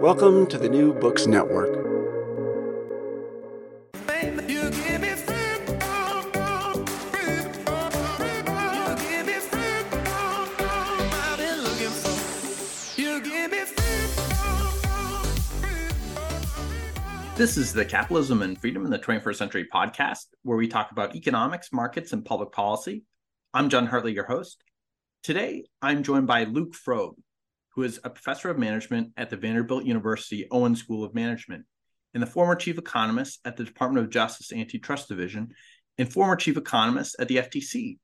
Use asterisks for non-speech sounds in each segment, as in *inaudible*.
Welcome to the New Books Network. This is the Capitalism and Freedom in the 21st Century podcast, where we talk about economics, markets, and public policy. I'm Jon Hartley, your host. Today, I'm joined by Luke Froeb, who is a professor of management at the Vanderbilt University Owen School of Management and the former chief economist at the Department of Justice Antitrust Division and former chief economist at the FTC.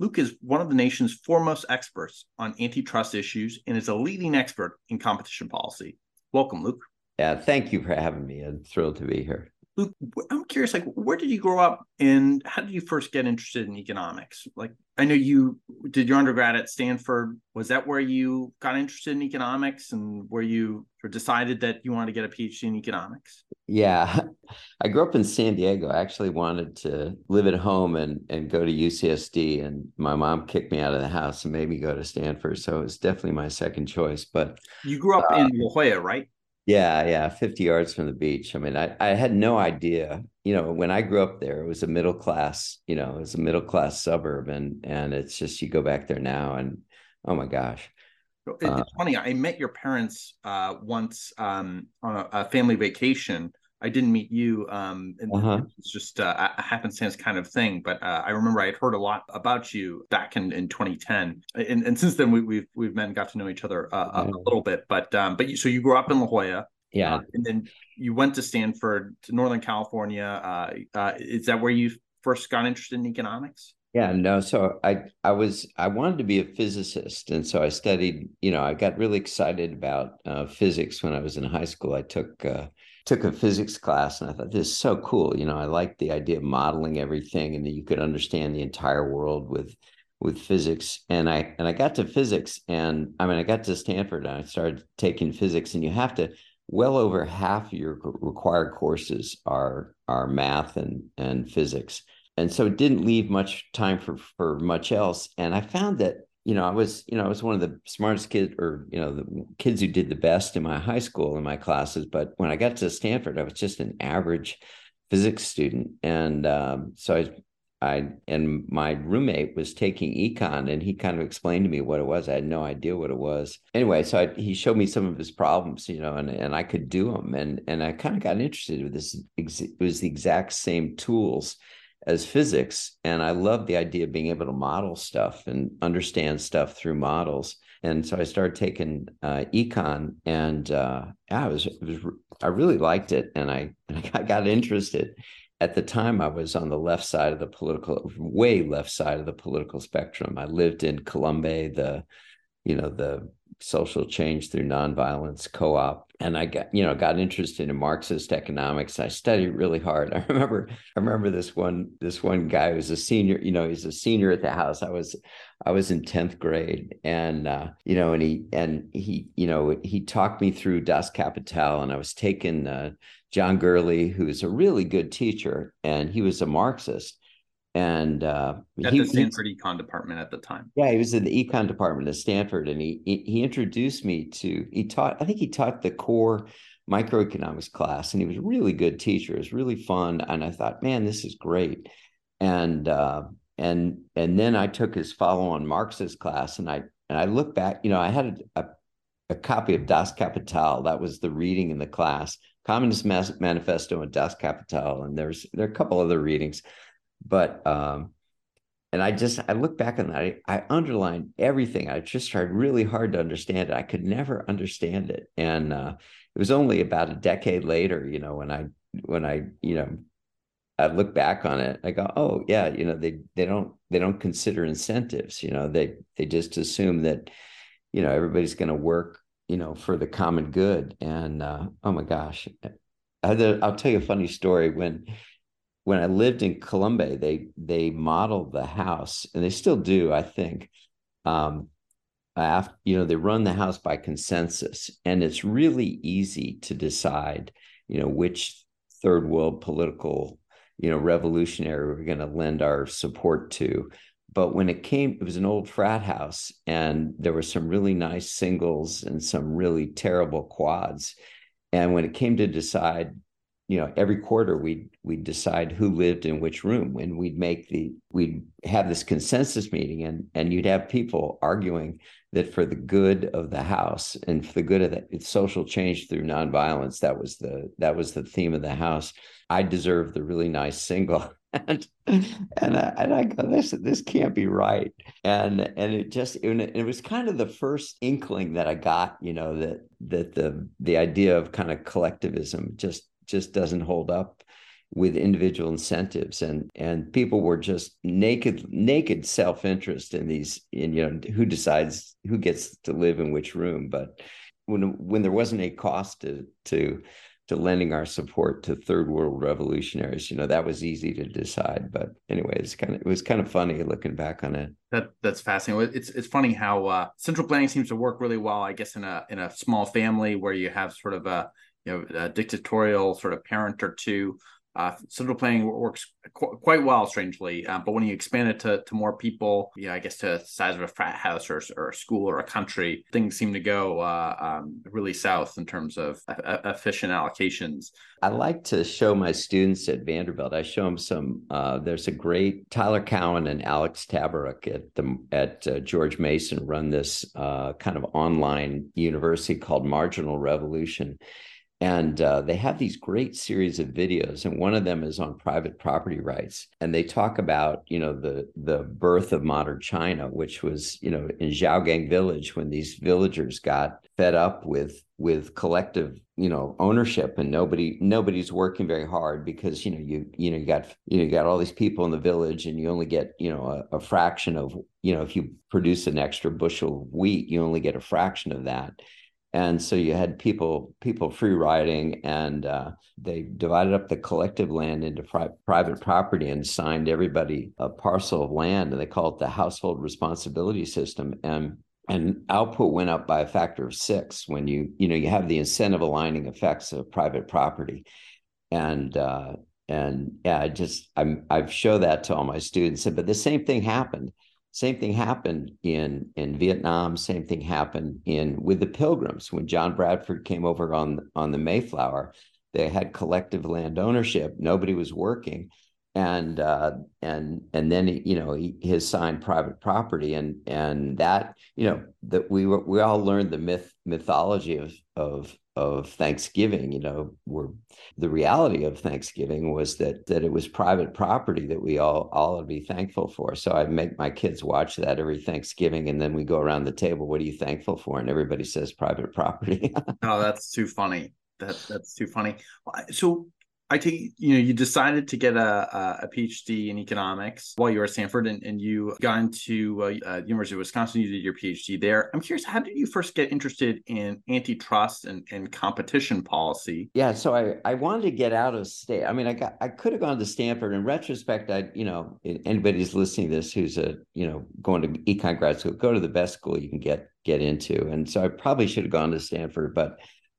Luke is one of the nation's foremost experts on antitrust issues and is a leading expert in competition policy. Welcome, Luke. Yeah, thank you for having me. I'm thrilled to be here. Luke, I'm curious, like, where did you grow up and how did you first get interested in economics? Like, I know you did your undergrad at Stanford. Was that where you got interested in economics and where you decided that you wanted to get a PhD in economics? Yeah, *laughs* I grew up in San Diego. I actually wanted to live at home and, and go to UCSD, and my mom kicked me out of the house and made me go to Stanford. So it was definitely my second choice. But you grew up uh, in La Jolla, right? Yeah, yeah, 50 yards from the beach. I mean, I, I had no idea. You know, when I grew up there, it was a middle class, you know, it was a middle class suburb. And and it's just you go back there now and oh my gosh. It's uh, funny. I met your parents uh, once um, on a, a family vacation I didn't meet you. Um, and uh-huh. it's just uh, a happenstance kind of thing. But uh, I remember I had heard a lot about you back in, in 2010, and, and since then we, have we've, we've met and got to know each other uh, a, a, little bit. But um, but you, so you grew up in La Jolla, yeah, uh, and then you went to Stanford, to Northern California. Uh, uh, is that where you first got interested in economics? Yeah, no. So I I was I wanted to be a physicist, and so I studied. You know, I got really excited about physics when I was in high school. I took took a physics class and I thought this is so cool. You know, I like the idea of modeling everything and that you could understand the entire world with with physics. And I and I got to physics and I mean I got to Stanford and I started taking physics and you have to well over half your required courses are are math and and physics. And so it didn't leave much time for for much else. And I found that you know, I was, you know, I was one of the smartest kids or, you know, the kids who did the best in my high school in my classes. But when I got to Stanford, I was just an average physics student. And um, so I, I, and my roommate was taking econ and he kind of explained to me what it was. I had no idea what it was. Anyway, so I, he showed me some of his problems, you know, and, and I could do them. And, and I kind of got interested with this. It was the exact same tools as physics. And I love the idea of being able to model stuff and understand stuff through models. And so I started taking uh, econ, and uh, yeah, I was, it was I really liked it, and I *laughs* and I got interested. At the time, I was on the left side of the political, way left side of the political spectrum. I lived in Columbae, the you know the social change through nonviolence co-op and I got you know got interested in Marxist economics. I studied really hard. *laughs* I remember I remember this one this one guy was a senior. You know, he's a senior at the house. I was I was in tenth grade, and uh, you know, and he and he you know he talked me through Das Kapital, and I was taking uh, John Gurley, who's a really good teacher, and he was a Marxist. And uh, at he, the Stanford he, econ department at the time. Yeah, he was in the econ department at Stanford, and he, he he introduced me to. He taught. I think he taught the core microeconomics class, and he was a really good teacher. It was really fun, and I thought, man, this is great. And uh, and and then I took his follow-on Marxist class, and I and I look back. You know, I had a, a a copy of Das Kapital. That was the reading in the class, Communist Manifesto and Das Kapital. And there's there are a couple other readings, but um, and I just I look back on that. I, I underlined everything. I just tried really hard to understand it. I could never understand it, and uh, it was only about a decade later, you know, when I when I you know I look back on it, I go, oh yeah, you know, they they don't they don't consider incentives. You know, they they just assume that you know everybody's going to work you know for the common good. And uh, oh my gosh, I, I'll tell you a funny story when when I lived in Columbae, they they modeled the house, and they still do, I think. Um, after, you know, they run the house by consensus, and it's really easy to decide, you know, which third world political you know, revolutionary we're going to lend our support to. But when it came, it was an old frat house, and there were some really nice singles and some really terrible quads. And when it came to decide, you know, every quarter we'd we'd decide who lived in which room, and we'd make the we'd have this consensus meeting, and and you'd have people arguing that for the good of the house and for the good of the social change through nonviolence, that was the that was the theme of the house. I deserve the really nice single. *laughs* and and I, and I go this this can't be right and and it just it, it was kind of the first inkling that I got you know that that the the idea of kind of collectivism just just doesn't hold up with individual incentives. And and people were just naked naked self-interest in these in you know who decides who gets to live in which room. But when when there wasn't a cost to to to lending our support to third world revolutionaries you know that was easy to decide. But anyway it's kind of it was kind of funny looking back on it. That that's fascinating. It's it's funny how uh, central planning seems to work really well i guess in a in a small family where you have sort of a you know dictatorial sort of parent or two uh, central planning works qu- quite well, strangely. Uh, but when you expand it to, to more people, yeah, I guess to the size of a frat house or, or a school or a country, things seem to go uh, um, really south in terms of efficient allocations. I like to show my students at Vanderbilt. I show them some. Uh, there's a great Tyler Cowen and Alex Tabarrok at the at uh, George Mason run this uh, kind of online university called Marginal Revolution and uh, they have these great series of videos and one of them is on private property rights. And they talk about you know the the birth of modern china which was you know in Xiaogang village when these villagers got fed up with with collective you know ownership and nobody nobody's working very hard because you know you you know you got you know you got all these people in the village and you only get you know a, a fraction of you know if you produce an extra bushel of wheat you only get a fraction of that and so you had people people free riding and uh, they divided up the collective land into pri- private property and signed everybody a parcel of land and they call it the household responsibility system. And and output went up by a factor of six when you you know you have the incentive aligning effects of private property. And uh, and yeah i just i'm i've shown that to all my students but the same thing happened same thing happened in in Vietnam. Same thing happened in with the Pilgrims when John Bradford came over on on the Mayflower. They had collective land ownership. Nobody was working, and uh, and and then you know he, he assigned private property, and and that you know that we were we all learned the myth mythology of of of Thanksgiving, you know, were the reality of Thanksgiving was that that it was private property that we all all would be thankful for. So I make my kids watch that every Thanksgiving, and then we go around the table. What are you thankful for? And everybody says private *laughs* property. oh, that's too funny. That that's too funny. So I take you know you decided to get a, a PhD in economics while you were at Stanford, and, and you got into uh, uh, University of Wisconsin. You did your PhD there. I'm curious, how did you first get interested in antitrust and, and competition policy? Yeah, so I I wanted to get out of state. I mean, I got I could have gone to Stanford. In retrospect, I you know anybody's listening to this who's a you know going to econ grad school, go to the best school you can get get into. And so I probably should have gone to Stanford, but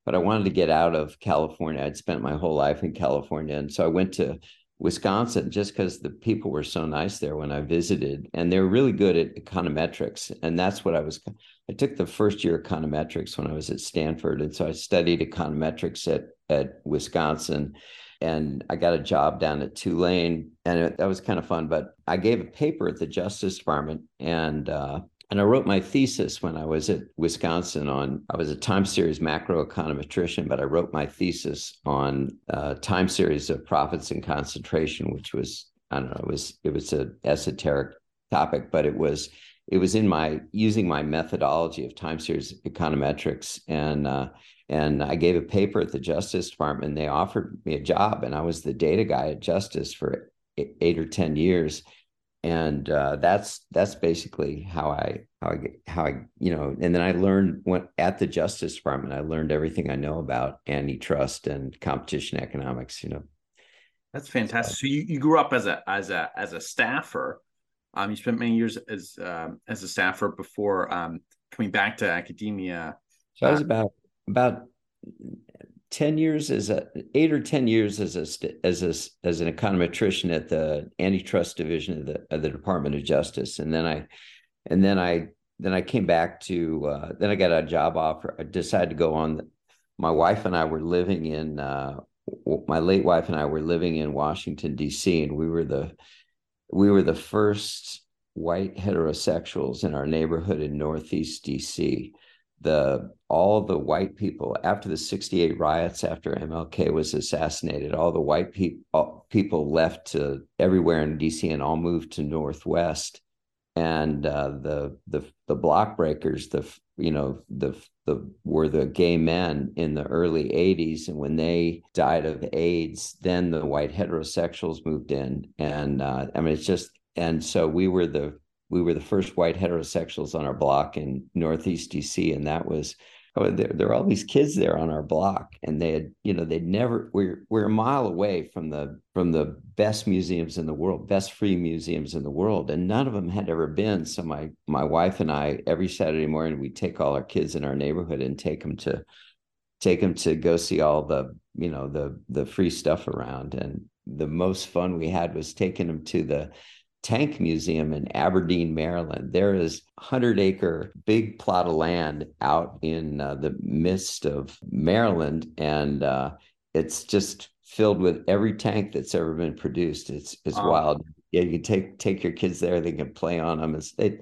but I wanted to get out of California. I'd spent my whole life in California. And so I went to Wisconsin just because the people were so nice there when I visited. And they're really good at econometrics. And that's what I was, I took the first year econometrics when I was at Stanford. And so I studied econometrics at, at Wisconsin. And I got a job down at Tulane. And it, that was kind of fun. But I gave a paper at the Justice Department and, uh, and I wrote my thesis when I was at Wisconsin on, I was a time series macroeconometrician, but I wrote my thesis on uh, time series of profits and concentration, which was, I don't know, it was, it was a esoteric topic, but it was, it was in my using my methodology of time series econometrics and uh, and I gave a paper at the Justice Department. And they offered me a job, and I was the data guy at Justice for eight or ten years and uh, that's that's basically how I how I how I you know and then I learned when at the Justice Department I learned everything I know about antitrust and competition economics you know. That's fantastic. So you, you grew up as a as a as a staffer. Um you spent many years as um, as a staffer before um coming back to academia. So I was uh, about about 10 years as a eight or 10 years as a as a as an econometrician at the antitrust division of the of the Department of Justice and then I and then I then I came back to uh, then I got a job offer I decided to go on my wife and I were living in uh, my late wife and I were living in Washington D.C. and we were the we were the first white heterosexuals in our neighborhood in Northeast D.C the all the white people after the 68 riots after mlk was assassinated all the white people people left to everywhere in dc and all moved to northwest. And uh, the the the block breakers the you know the the were the gay men in the early 80s and when they died of aids then the white heterosexuals moved in. And uh, i mean it's just and so we were the we were the first white heterosexuals on our block in Northeast DC, and that was oh, there, there were all these kids there on our block, and they had you know they'd never we're we're a mile away from the from the best museums in the world, best free museums in the world, and none of them had ever been. So my my wife and I every Saturday morning we take all our kids in our neighborhood and take them to take them to go see all the you know the the free stuff around and the most fun we had was taking them to the Tank Museum in Aberdeen, Maryland. There is hundred acre big plot of land out in uh, the midst of Maryland, and uh, it's just filled with every tank that's ever been produced. It's it's wow. wild. Yeah, you can take take your kids there; they can play on them. It's, they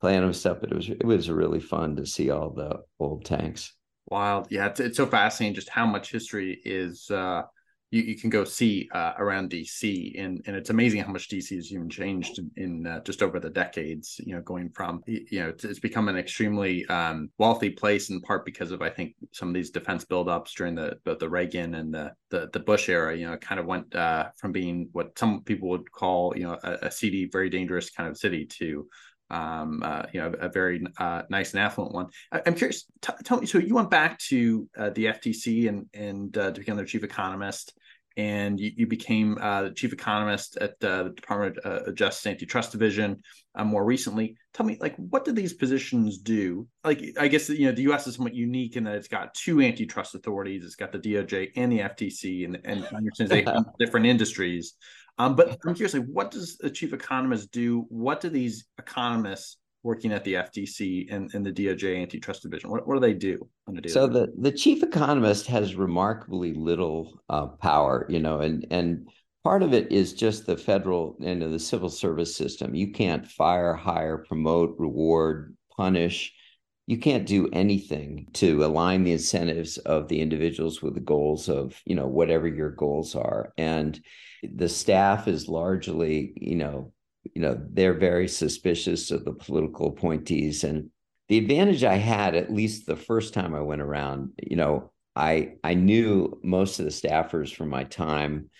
play on them stuff. But it was it was really fun to see all the old tanks. Wild, yeah, it's, it's so fascinating just how much history is uh, you, you can go see uh, around DC, and and it's amazing how much DC has even changed in, in uh, just over the decades. You know, going from you know it's, it's become an extremely um, wealthy place in part because of I think some of these defense buildups during the both the Reagan and the the, the Bush era. You know, kind of went uh, from being what some people would call you know a, a seedy, very dangerous kind of city to um, uh, you know, a very uh, nice and affluent one. I, am curious. T- tell me. So you went back to uh, the FTC and and uh, to become their chief economist, and you, you became uh, the chief economist at uh, the Department of Justice Antitrust Division more recently. Tell me, like, what do these positions do? Like, I guess you know the U.S. is somewhat unique in that it's got two antitrust authorities. It's got the DOJ and the FTC, and and I understand they *laughs* different industries. Um, but I'm curious, like, what does a chief economist do? What do these economists working at the FTC and, and the DOJ antitrust division, what, what do they do on a daily? So the the chief economist has remarkably little uh, power, you know, and and part of it is just the federal and the civil service system. You can't fire, hire, promote, reward, punish. You can't do anything to align the incentives of the individuals with the goals of, you know, whatever your goals are. And the staff is largely, you know, you know, they're very suspicious of the political appointees. And the advantage I had, at least the first time I went around, you know, I I knew most of the staffers from my time,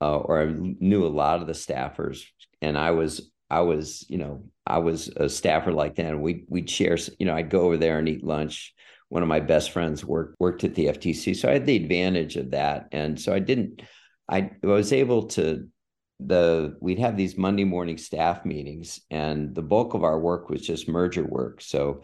uh, or I knew a lot of the staffers, and I was I was you know I was a staffer like that, and we we'd share you know I'd go over there and eat lunch. One of my best friends worked worked at the FTC, so I had the advantage of that, and so I didn't I I was able to the we'd have these Monday morning staff meetings, and the bulk of our work was just merger work. So,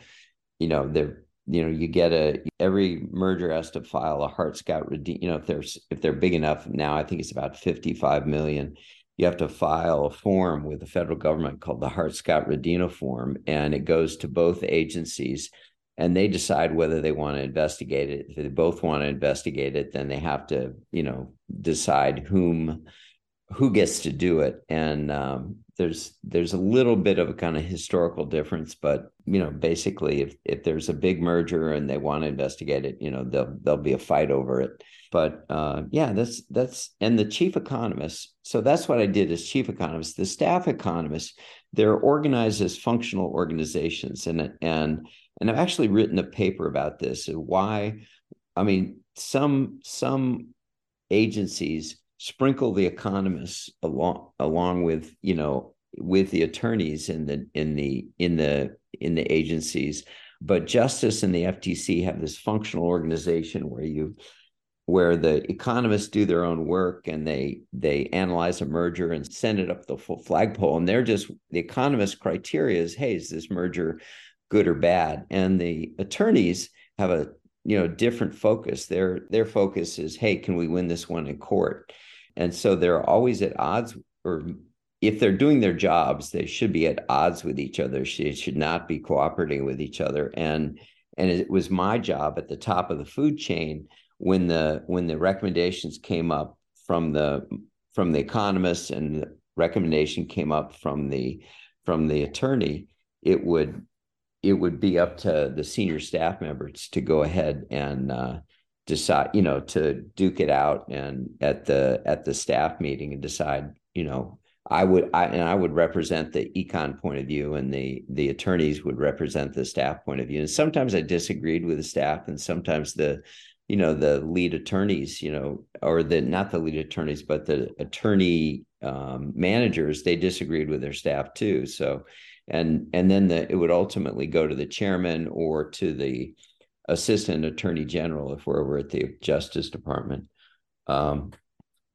you know, there, you know, you get a every merger has to file a Hart-Scott-Rodino. You know, if there's if they're big enough now, I think it's about fifty five million. You have to file a form with the federal government called the Hart-Scott-Rodino form, and it goes to both agencies and they decide whether they want to investigate it. If they both want to investigate it, then they have to, you know, decide whom who gets to do it? And um, there's there's a little bit of a kind of historical difference but you know basically if if there's a big merger and they want to investigate it you know there'll there'll be a fight over it. But uh, yeah that's that's and the chief economist so that's what i did as chief economist. The staff economists they're organized as functional organizations and and and i've actually written a paper about this why i mean some some agencies sprinkle the economists along along with you know with the attorneys in the in the in the in the agencies. But justice and the FTC have this functional organization where you where the economists do their own work and they they analyze a merger and send it up the flagpole. And they're just the economist criteria is hey is this merger good or bad? And the attorneys have a you know different focus. Their their focus is hey can we win this one in court and so they're always at odds, or if they're doing their jobs, they should be at odds with each other. They should not be cooperating with each other. And and it was my job at the top of the food chain when the when the recommendations came up from the from the economists and the recommendation came up from the from the attorney, it would it would be up to the senior staff members to go ahead and uh, decide you know to duke it out and at the at the staff meeting and decide you know i would i and i would represent the econ point of view and the the attorneys would represent the staff point of view. And sometimes i disagreed with the staff and sometimes the you know the lead attorneys you know or the not the lead attorneys but the attorney um, managers they disagreed with their staff too. So and and then the, it would ultimately go to the chairman or to the assistant attorney general if we're over at the Justice Department. Um,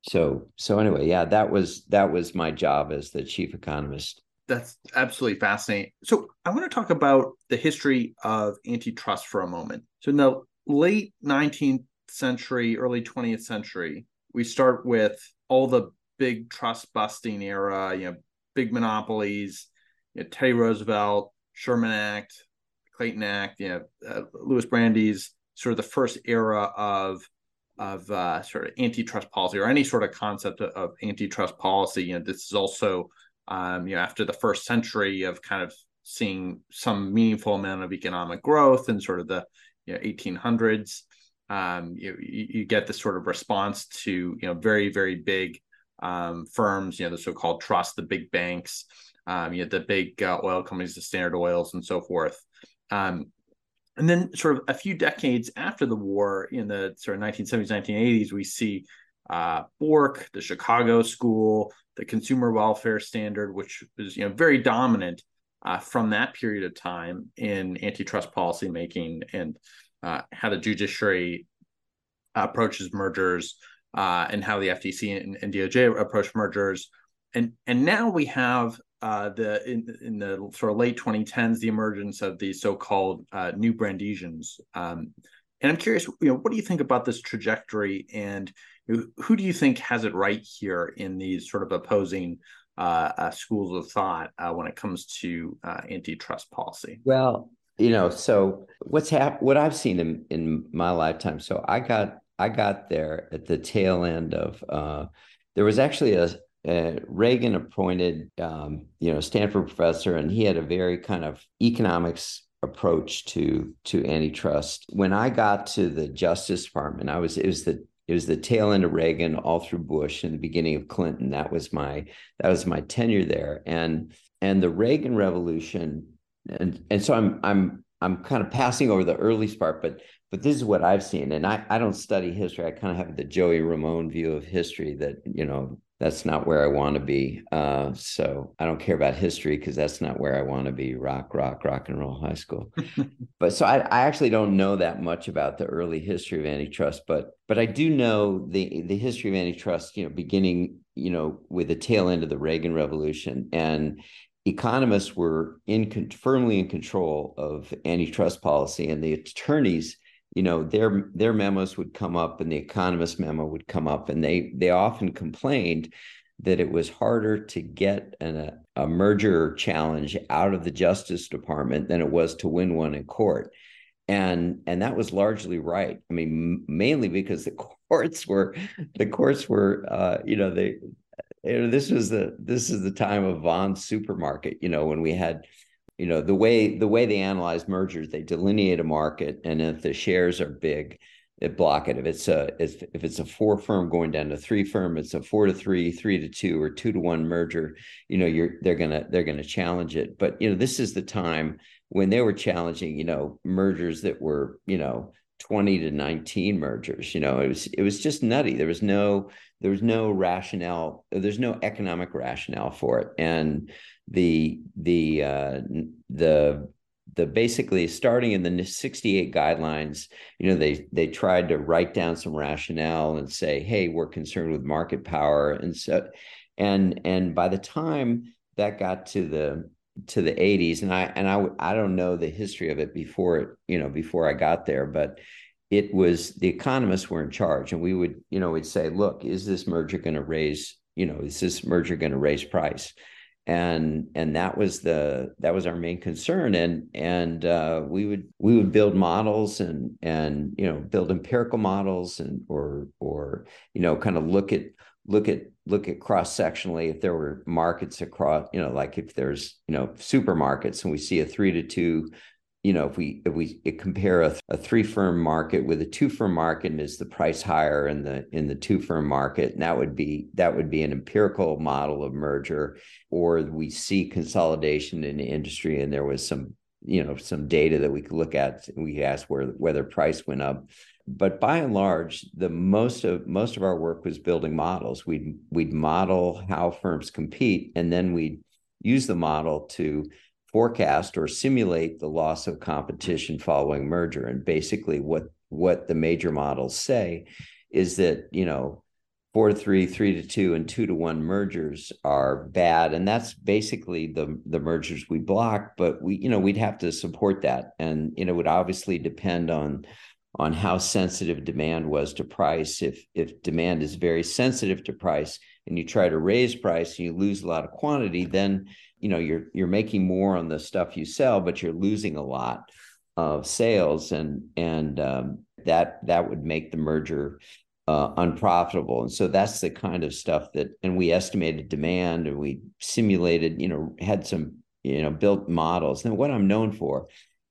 so so anyway, yeah, that was that was my job as the chief economist. That's absolutely fascinating. So I want to talk about the history of antitrust for a moment. So in the late 19th century, early 20th century, we start with all the big trust busting era, you know, big monopolies, you know, Teddy Roosevelt, Sherman Act, Clayton Act, you know, uh, Louis Brandeis, sort of the first era of of uh, sort of antitrust policy or any sort of concept of, of antitrust policy. You know, this is also um, you know after the first century of kind of seeing some meaningful amount of economic growth in sort of the you know, 1800s. Um, you, you get this sort of response to you know very very big um, firms, you know the so-called trust, the big banks, um, you know the big uh, oil companies, the Standard Oils, and so forth. Um, and then, sort of a few decades after the war, in the sort of 1970s, 1980s, we see uh, Bork, the Chicago School, the Consumer Welfare Standard, which was you know very dominant uh, from that period of time in antitrust policymaking and uh, how the judiciary approaches mergers uh, and how the FTC and, and DOJ approach mergers. And and now we have uh, the in, in the sort of late 2010s the emergence of the so-called uh, new Brandeisians. Um, and I'm curious, you know, what do you think about this trajectory, and who do you think has it right here in these sort of opposing uh, uh schools of thought uh, when it comes to antitrust policy? Well, you know, so what's happened? What I've seen in in my lifetime. So I got I got there at the tail end of. there was actually a, uh, Reagan appointed, um, you know, Stanford professor, and he had a very kind of economics approach to to antitrust. When I got to the Justice Department, I was it was the it was the tail end of Reagan, all through Bush, and the beginning of Clinton. That was my that was my tenure there, and and the Reagan Revolution, and and so I'm I'm I'm kind of passing over the early part, but but this is what I've seen, and I I don't study history. I kind of have the Joey Ramone view of history that you know that's not where I want to be. Uh, so I don't care about history because that's not where I want to be. Rock, rock, rock and roll high school. *laughs* but so I, I actually don't know that much about the early history of antitrust, but but I do know the the history of antitrust. You know, beginning you know with the tail end of the Reagan Revolution and economists were in firmly in control of antitrust policy, and the attorneys you know their their memos would come up and the economist memo would come up and they they often complained that it was harder to get an, a, merger challenge out of the justice department than it was to win one in court and and that was largely right i mean mainly because the *laughs* courts were the courts were uh, you know they you know, this was the this is the time of Vons supermarket. You know, when we had, you know, the way the way they analyze mergers, they delineate a market, and if the shares are big, it block it. If it's a if, if it's a four firm going down to three firm, it's a four to three, three to two, or two to one merger. You know, you're they're gonna they're gonna challenge it. But you know, this is the time when they were challenging, you know, mergers that were, you know, 20 to 19 mergers. You know, it was it was just nutty. There was no there was no rationale. There's no economic rationale for it. And the the uh, the the basically starting in the 68 guidelines you know they they tried to write down some rationale and say hey we're concerned with market power. And so and and by the time that got to the to the 80s and i and i i don't know the history of it before it you know before i got there but it was the economists were in charge and we would you know we'd say look is this merger going to raise you know is this merger going to raise price and and that was the that was our main concern. And and uh, we would we would build models and and you know build empirical models and or or you know kind of look at look at look at cross sectionally if there were markets across you know like if there's you know supermarkets and we see a three to two you know, if we if we compare a, a three firm market with a two firm market, and is the price higher in the in the two firm market, and that would be that would be an empirical model of merger, or we see consolidation in the industry, and there was some you know some data that we could look at, and we ask where whether price went up. But by and large, the most of most of our work was building models. We'd we'd model how firms compete, and then we'd use the model to forecast or simulate the loss of competition following merger. And basically, what what the major models say is that you know four to three, three to two, and two to one mergers are bad, and that's basically the the mergers we block. But we you know we'd have to support that, and you know it would obviously depend on on how sensitive demand was to price. If if demand is very sensitive to price and you try to raise price and you lose a lot of quantity, then you know you're you're making more on the stuff you sell but you're losing a lot of sales and and um, that that would make the merger uh, unprofitable. And so that's the kind of stuff that and we estimated demand and we simulated you know had some you know built models. And what i'm known for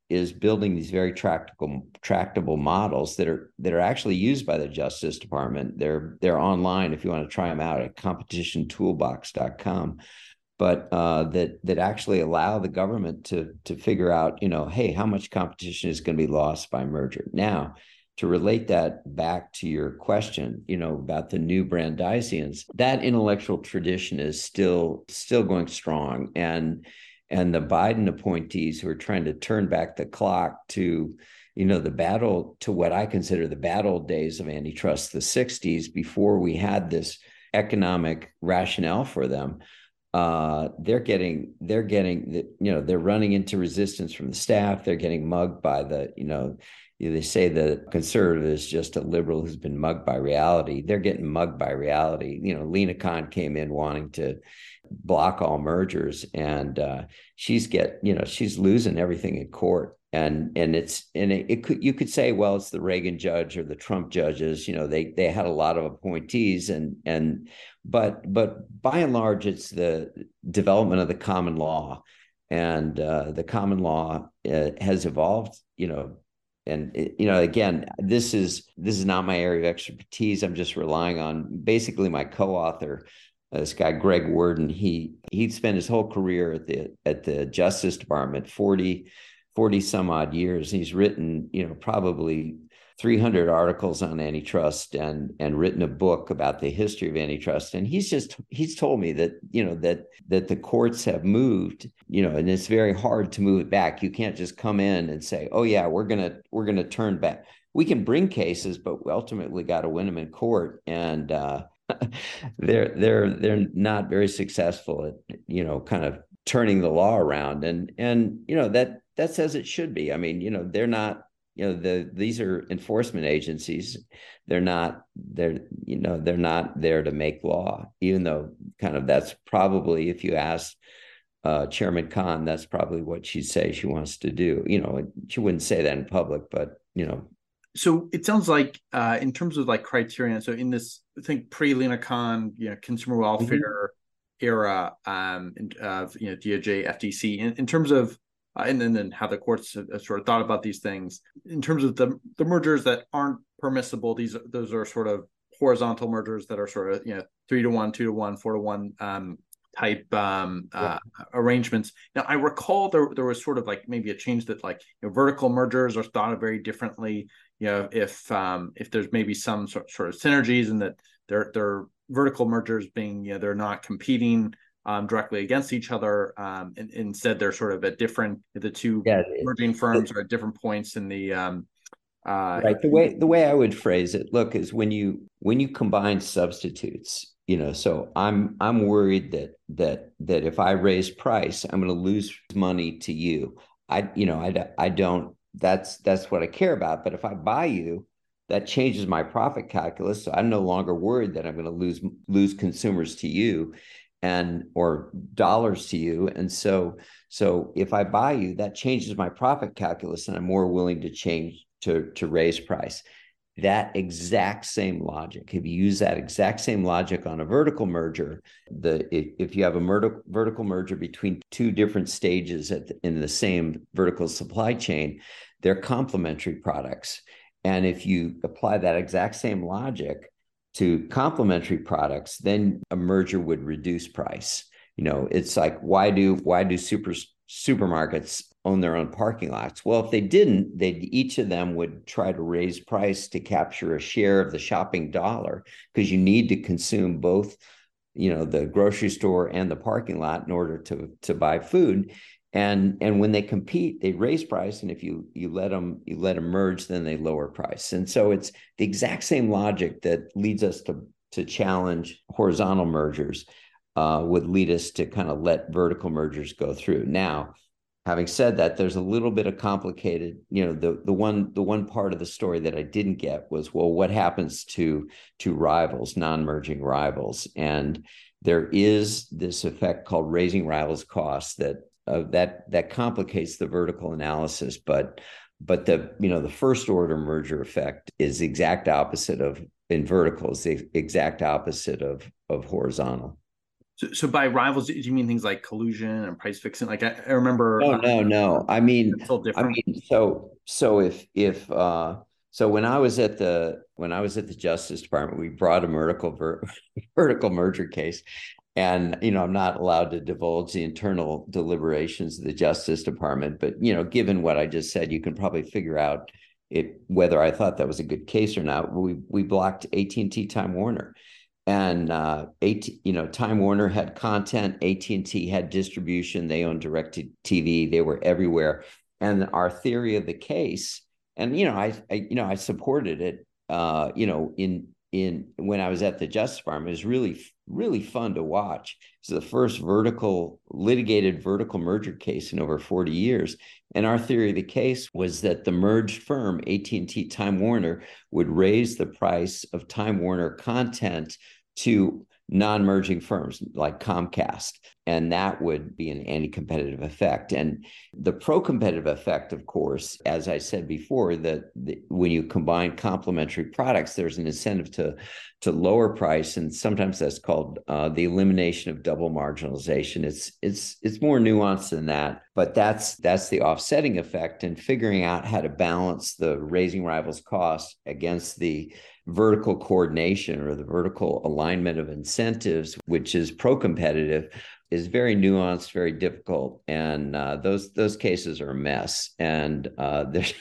is building these very tractable tractable models that are that are actually used by the justice department. They're they're online. If you want to try them out at competitiontoolbox.com but uh, that that actually allow the government to to figure out, you know, hey, how much competition is going to be lost by merger. Now, to relate that back to your question, you know, about the new Brandeisians, that intellectual tradition is still still going strong, and and the Biden appointees who are trying to turn back the clock to you know the battle to what i consider the bad old days of antitrust the 60s before we had this economic rationale for them uh, they're getting they're getting the, you know they're running into resistance from the staff. They're getting mugged by the you know they say the conservative is just a liberal who's been mugged by reality. They're getting mugged by reality. You know, Lina Khan came in wanting to block all mergers, and uh, she's get you know she's losing everything in court. And and it's and it, it could you could say well it's the Reagan judge or the Trump judges you know they they had a lot of appointees and and but but by and large, it's the development of the common law, and uh, the common law uh, has evolved. You know, and it, you know, again, this is this is not my area of expertise. I'm just relying on basically my co-author, uh, this guy Greg Werden. He he spent his whole career at the at the Justice Department, 40, 40 some odd years. He's written, you know, probably 300 articles on antitrust and and written a book about the history of antitrust. And he's just he's told me that you know that that the courts have moved you know and it's very hard to move it back. You can't just come in and say oh yeah we're going to we're going to turn back. We can bring cases but we ultimately got to win them in court. And uh, *laughs* they're they're they're not very successful at you know kind of turning the law around. And and you know that that's as it should be. I mean you know they're not you know the these are enforcement agencies. They're not they're you know they're not there to make law even though kind of that's probably if you ask uh, chairman khan that's probably what she'd say she wants to do. You know she wouldn't say that in public but you know. So it sounds like uh, in terms of like criteria so in this, I think pre Lina Khan, you know, consumer welfare mm-hmm. era um, of you know DOJ, FTC, in, in terms of and then, then how the courts have, have sort of thought about these things in terms of the the mergers that aren't permissible. These those are sort of horizontal mergers that are sort of you know three to one, two to one, four to one um, type um, uh, arrangements. Now, I recall there there was sort of like maybe a change that like you know, vertical mergers are thought of very differently. You know, if um, if there's maybe some sort, sort of synergies and that they're they're vertical mergers being you know they're not competing um, directly against each other. Um, and, instead, they're sort of at different the two yeah, merging firms are at different points in the um, uh, right. The way the way I would phrase it, look, is when you when you combine substitutes, you know. So I'm I'm worried that that that if I raise price, I'm going to lose money to you. I you know I I don't. That's that's what I care about. But if I buy you, that changes my profit calculus. So I'm no longer worried that I'm going to lose lose consumers to you and or dollars to you. And so so if i buy you that changes my profit calculus and i'm more willing to change to to raise price. That exact same logic if you use that exact same logic on a vertical merger the if, if you have a vertical vertical merger between two different stages at the, in the same vertical supply chain they're complementary products. And if you apply that exact same logic to complementary products, then a merger would reduce price. You know, it's like why do why do super supermarkets own their own parking lots? Well, if they didn't, they each of them would try to raise price to capture a share of the shopping dollar because you need to consume both, you know, the grocery store and the parking lot in order to to buy food and and when they compete they raise price and if you you let them you let them merge then they lower price. And so it's the exact same logic that leads us to to challenge horizontal mergers uh, would lead us to kind of let vertical mergers go through. Now having said that there's a little bit of complicated you know the the one the one part of the story that i didn't get was well what happens to to rivals non-merging rivals? And there is this effect called raising rivals costs that uh, that that complicates the vertical analysis but but the you know the first order merger effect is the exact opposite of in vertical is the exact opposite of of horizontal. So, so by rivals do you mean things like collusion and price fixing? Like i, I remember no no no. I mean i mean so so if if uh so when I was at the when I was at the Justice Department, we brought a vertical ver- *laughs* vertical merger case, and you know i'm not allowed to divulge the internal deliberations of the justice department but you know given what i just said you can probably figure out it whether i thought that was a good case or not. We we blocked at&t time warner. And uh AT, you know time warner had content at&t had distribution they owned direct tv they were everywhere. And our theory of the case and you know i, I you know i supported it uh you know in in when I was at the Justice Department. It was really, really fun to watch. It's the first vertical litigated vertical merger case in over 40 years. And our theory of the case was that the merged firm, AT&T Time Warner, would raise the price of Time Warner content to non-merging firms like Comcast and that would be an anti-competitive effect. And the pro-competitive effect of course as i said before that when you combine complementary products there's an incentive to to lower price and sometimes that's called uh, the elimination of double marginalization. It's it's it's more nuanced than that but that's that's the offsetting effect and figuring out how to balance the raising rivals cost against the vertical coordination or the vertical alignment of incentives which is pro-competitive is very nuanced, very difficult, and uh, those those cases are a mess. And uh, *laughs* there's,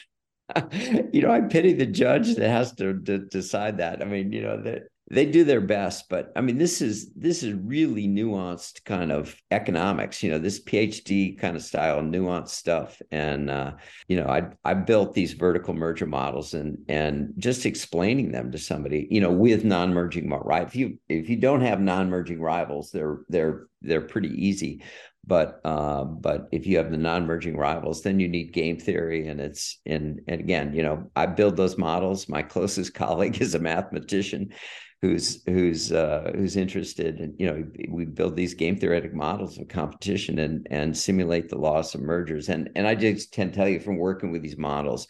you know, I pity the judge that has to, to decide that. I mean, you know, that they do their best but i mean this is this is really nuanced kind of economics you know this phd kind of style nuanced stuff. And uh, you know i i built these vertical merger models and and just explaining them to somebody you know with non-merging right if you if you don't have non-merging rivals they're they're they're pretty easy. But uh, but if you have the non-merging rivals then you need game theory. And it's and and again you know i build those models. My closest *laughs* colleague is a mathematician who's who's uh, who's interested you know we build these game theoretic models of competition and and simulate the loss of mergers. And and I just can tell you from working with these models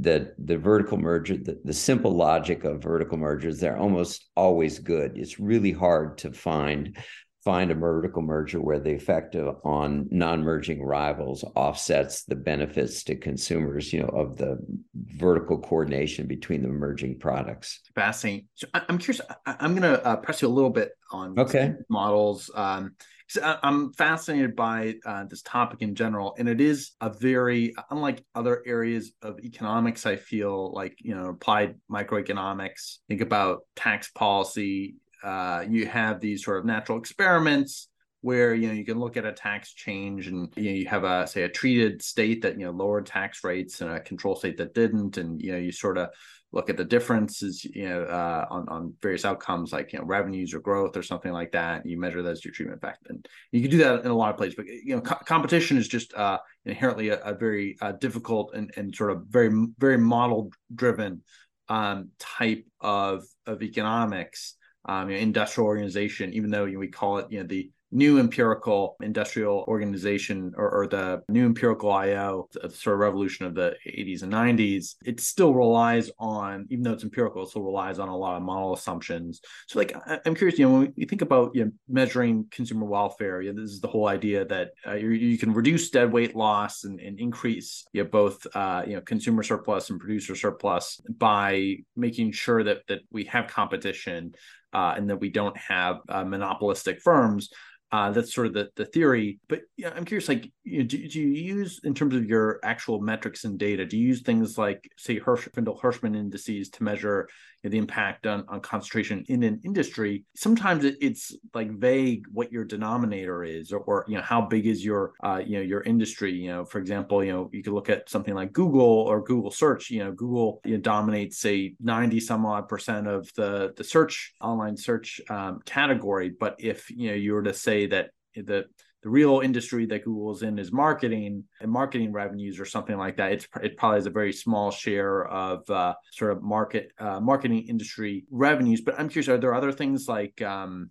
that the vertical merger the, the simple logic of vertical mergers they're almost always good. It's really hard to find find a vertical merger where the effect on non-merging rivals offsets the benefits to consumers, you know, of the vertical coordination between the merging products. Fascinating. So I'm curious. I'm going to uh, press you a little bit on okay models. Um, I'm fascinated by uh, this topic in general, and it is a very unlike other areas of economics. I feel like you know applied microeconomics. Think about tax policy, uh, you have these sort of natural experiments where you know you can look at a tax change and you know you have a say a treated state that you know lowered tax rates and a control state that didn't. And you know you sort of look at the differences you know uh, on on various outcomes like you know revenues or growth or something like that. You measure that as your treatment effect. And you can do that in a lot of places. But you know co- competition is just uh, inherently a, a very uh, difficult and, and sort of very very model driven um, type of of economics um, you know, industrial organization, even though you know, we call it, you know, the new empirical industrial organization or, or, the new empirical IO, sort of revolution of the 80s and 90s, it still relies on, even though it's empirical, it still relies on a lot of model assumptions. So, like, I'm curious, you know, when you think about you know, measuring consumer welfare, you know, this is the whole idea that uh, you can reduce dead weight loss and, and increase you know, both, uh, you know, consumer surplus and producer surplus by making sure that that we have competition uh, and that we don't have uh, monopolistic firms. Uh, that's sort of the, the theory. But yeah, I'm curious, like, you know, do, do, you use in terms of your actual metrics and data? Do you use things like, say, Hirsch, Hirschman indices to measure know, the impact on, on concentration in an industry? Sometimes it, it's like vague what your denominator is, or, or you know, how big is your uh, you know your industry? You know, for example, you know, you could look at something like Google or Google search. You know, Google you know, dominates say 90 some odd percent of the the search online search um, category. But if you know you were to say that the the real industry that Google's in is marketing and marketing revenues or something like that. It's it probably has a very small share of uh, sort of market uh, marketing industry revenues. But I'm curious, are there other things like um,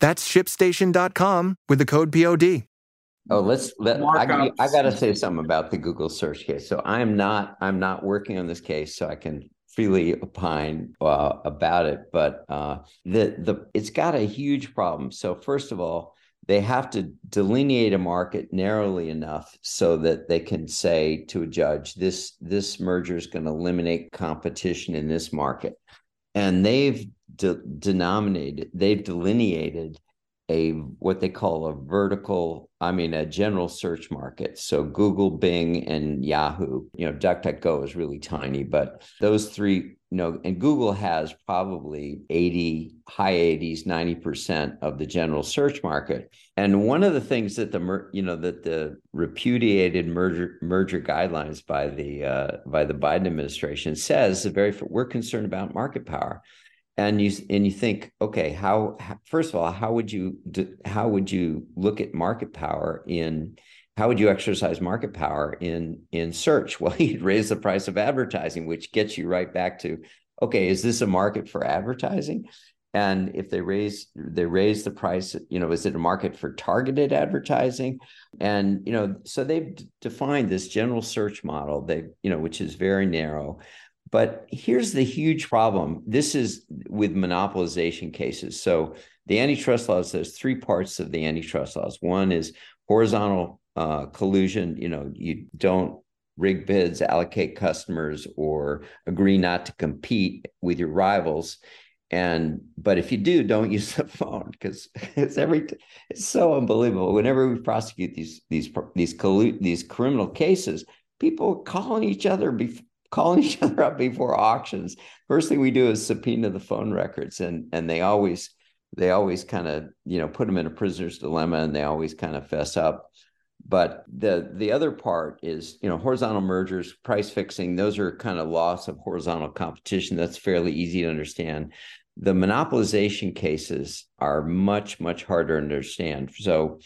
That's shipstation.com with the code POD. Oh, let's let I, I got to say something about the Google search case. So I'm not I'm not working on this case, so I can freely opine uh, about it. But uh, the the it's got a huge problem. So first of all, they have to delineate a market narrowly enough so that they can say to a judge, this this merger is going to eliminate competition in this market, and they've de- denominated, they've delineated a what they call a vertical i mean a general search market. So google bing and yahoo you know duckduckgo is really tiny but those three you know and google has probably 80 high 80s 90% of the general search market. And one of the things that the you know that the repudiated merger merger guidelines by the uh, by the biden administration says the very we're concerned about market power and you and you think okay how, first of all how would you how would you look at market power in how would you exercise market power in in search *laughs* well you'd raise the price of advertising which gets you right back to okay is this a market for advertising? And if they raise they raise the price you know is it a market for targeted advertising? And you know so they've defined this general search model they you know which is very narrow but here's the huge problem. This is with monopolization cases. So the antitrust laws, there's three parts of the antitrust laws. One is horizontal uh, collusion. You know, you don't rig bids, allocate customers, or agree not to compete with your rivals. And but if you do, don't *laughs* use the phone because it's every it's so unbelievable. Whenever we prosecute these these these collu- these criminal cases, people calling each other before calling *laughs* each other up before auctions. First thing we do is subpoena the phone records, and and they always they always kind of you know put them in a prisoner's dilemma, and they always kind of fess up. But the the other part is you know horizontal mergers, price fixing. Those are kind of loss of horizontal competition. That's fairly easy to understand. The monopolization cases are much much harder to understand. So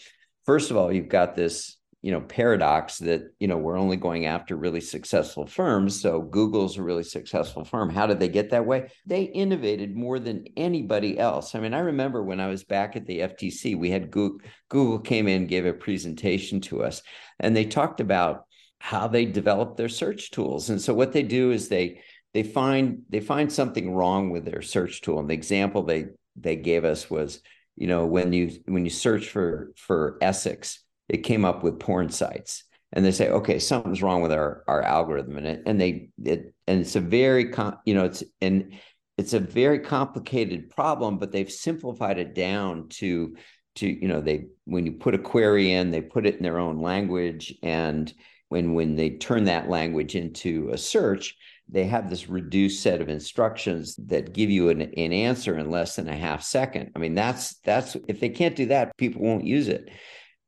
first of all, you've got this you know paradox that you know we're only going after really successful firms so google's a really successful firm. How did they get that way? They innovated more than anybody else. I mean i remember when i was back at the ftc we had google, google came in gave a presentation to us and they talked about how they developed their search tools. And so what they do is they they find they find something wrong with their search tool. And the example they they gave us was you know when you when you search for for essex it came up with porn sites and they say okay something's wrong with our our algorithm and it and they it and it's a very com- you know it's and it's a very complicated problem but they've simplified it down to to you know they when you put a query in they put it in their own language and when when they turn that language into a search they have this reduced set of instructions that give you an, an answer in less than a half second. I mean that's that's if they can't do that people won't use it